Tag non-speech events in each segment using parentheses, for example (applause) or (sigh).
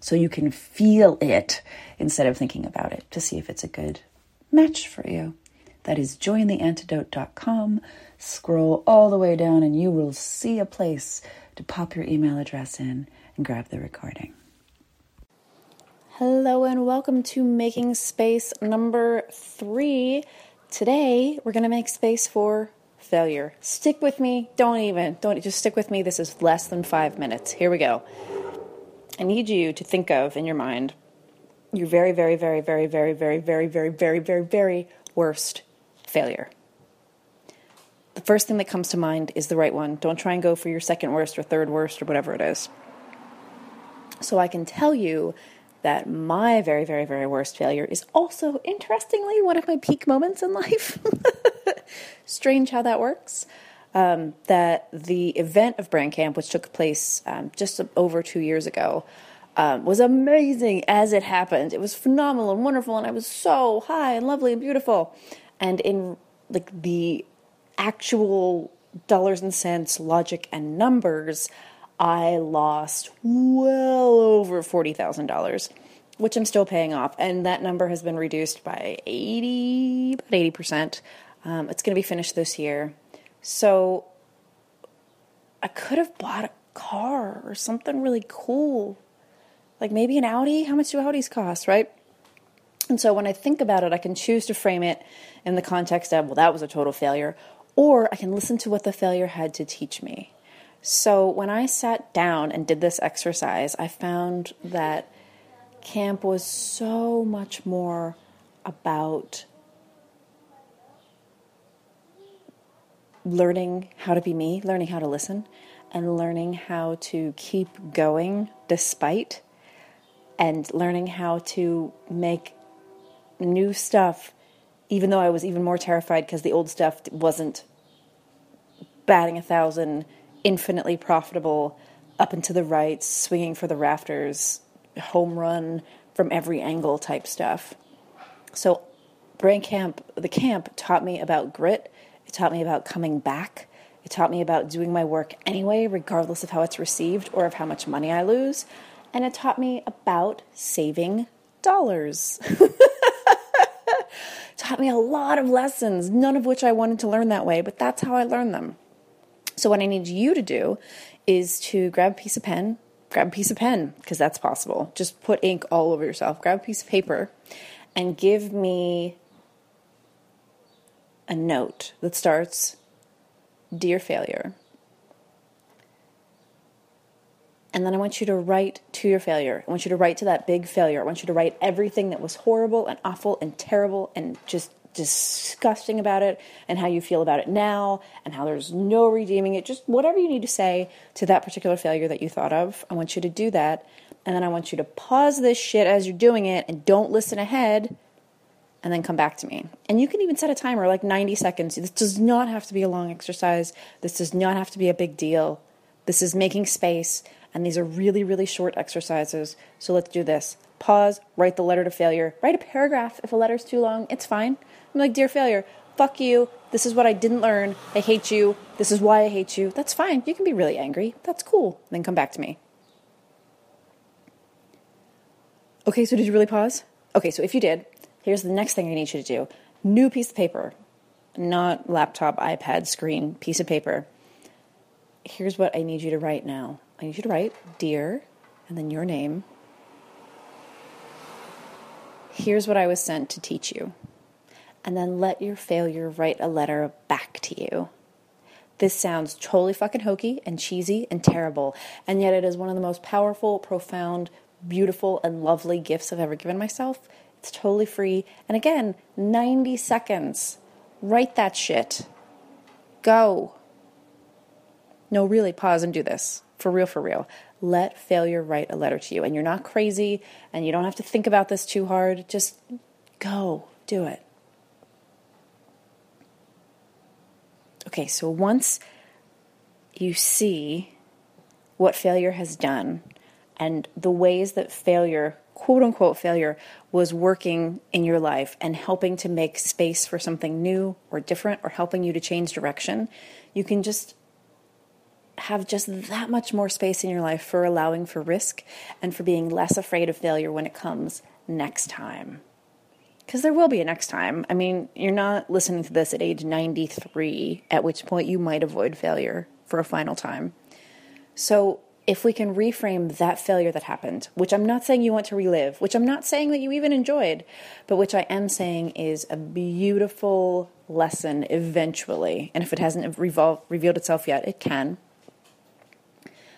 so you can feel it instead of thinking about it to see if it's a good match for you. That is jointheantidote.com. Scroll all the way down and you will see a place to pop your email address in and grab the recording. Hello and welcome to Making Space number three. Today we're going to make space for failure. Stick with me. Don't even. Don't just stick with me. This is less than five minutes. Here we go. I need you to think of in your mind your very, very, very, very, very, very, very, very, very, very, very worst failure. The first thing that comes to mind is the right one. Don't try and go for your second worst or third worst or whatever it is. So I can tell you that my very, very, very worst failure is also, interestingly, one of my peak moments in life. Strange how that works um, that the event of Brand Camp, which took place um, just over two years ago, um, was amazing as it happened. It was phenomenal and wonderful, and I was so high and lovely and beautiful. And in like the actual dollars and cents, logic and numbers, I lost well over forty thousand dollars, which I'm still paying off, and that number has been reduced by eighty, about eighty percent. Um, it's going to be finished this year. So I could have bought a car or something really cool. Like maybe an Audi. How much do Audis cost, right? And so when I think about it, I can choose to frame it in the context of, well, that was a total failure, or I can listen to what the failure had to teach me. So when I sat down and did this exercise, I found that camp was so much more about learning how to be me, learning how to listen, and learning how to keep going despite, and learning how to make new stuff, even though I was even more terrified because the old stuff wasn't batting a thousand, infinitely profitable, up and to the right, swinging for the rafters, home run from every angle type stuff. So, Brand Camp, the camp taught me about grit it taught me about coming back. It taught me about doing my work anyway, regardless of how it's received or of how much money I lose. And it taught me about saving dollars. (laughs) taught me a lot of lessons, none of which I wanted to learn that way, but that's how I learned them. So, what I need you to do is to grab a piece of pen, grab a piece of pen, because that's possible. Just put ink all over yourself, grab a piece of paper, and give me a note that starts Dear Failure. And then I want you to write to your failure. I want you to write to that big failure. I want you to write everything that was horrible and awful and terrible and just disgusting about it and how you feel about it now and how there's no redeeming it. Just whatever you need to say to that particular failure that you thought of. I want you to do that. And then I want you to pause this shit as you're doing it and don't listen ahead and then come back to me. And you can even set a timer like 90 seconds. This does not have to be a long exercise. This does not have to be a big deal. This is making space, and these are really, really short exercises. So let's do this. Pause, write the letter to failure. Write a paragraph. If a letter's too long, it's fine. I'm like, Dear failure, fuck you. This is what I didn't learn. I hate you. This is why I hate you. That's fine. You can be really angry. That's cool. Then come back to me. Okay, so did you really pause? Okay, so if you did, Here's the next thing I need you to do new piece of paper, not laptop, iPad, screen, piece of paper. Here's what I need you to write now I need you to write Dear, and then your name. Here's what I was sent to teach you. And then let your failure write a letter back to you. This sounds totally fucking hokey and cheesy and terrible, and yet it is one of the most powerful, profound, beautiful, and lovely gifts I've ever given myself. It's totally free. And again, 90 seconds. Write that shit. Go. No, really, pause and do this. For real, for real. Let failure write a letter to you. And you're not crazy and you don't have to think about this too hard. Just go. Do it. Okay, so once you see what failure has done and the ways that failure, quote unquote failure, was working in your life and helping to make space for something new or different or helping you to change direction, you can just have just that much more space in your life for allowing for risk and for being less afraid of failure when it comes next time because there will be a next time. I mean, you're not listening to this at age 93, at which point you might avoid failure for a final time. So, if we can reframe that failure that happened, which I'm not saying you want to relive, which I'm not saying that you even enjoyed, but which I am saying is a beautiful lesson eventually, and if it hasn't revol- revealed itself yet, it can,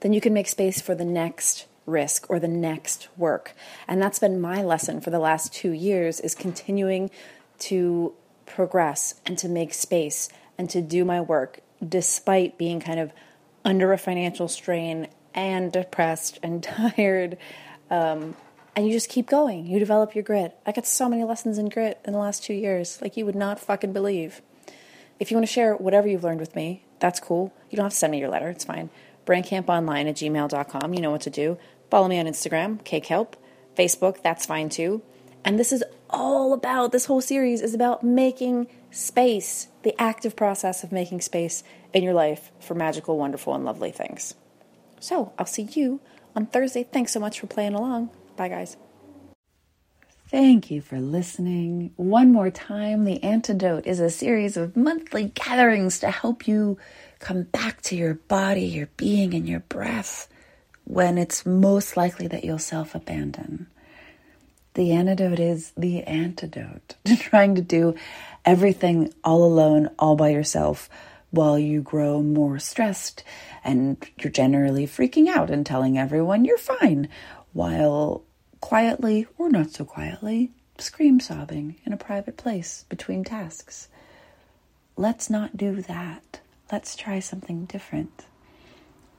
then you can make space for the next risk or the next work. And that's been my lesson for the last 2 years is continuing to progress and to make space and to do my work despite being kind of under a financial strain and depressed and (laughs) tired. Um, and you just keep going. You develop your grit. I got so many lessons in grit in the last two years, like you would not fucking believe. If you want to share whatever you've learned with me, that's cool. You don't have to send me your letter, it's fine. Brandcamponline at gmail.com. You know what to do. Follow me on Instagram, KKelp, Facebook, that's fine too. And this is all about, this whole series is about making space, the active process of making space in your life for magical, wonderful, and lovely things. So I'll see you on Thursday. Thanks so much for playing along. Bye, guys. Thank you for listening. One more time, The Antidote is a series of monthly gatherings to help you come back to your body, your being, and your breath when it's most likely that you'll self abandon. The antidote is the antidote (laughs) to trying to do everything all alone, all by yourself, while you grow more stressed and you're generally freaking out and telling everyone you're fine, while quietly or not so quietly scream sobbing in a private place between tasks. Let's not do that. Let's try something different.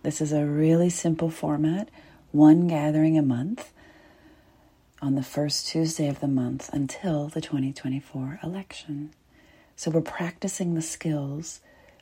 This is a really simple format, one gathering a month on the first Tuesday of the month until the 2024 election. So we're practicing the skills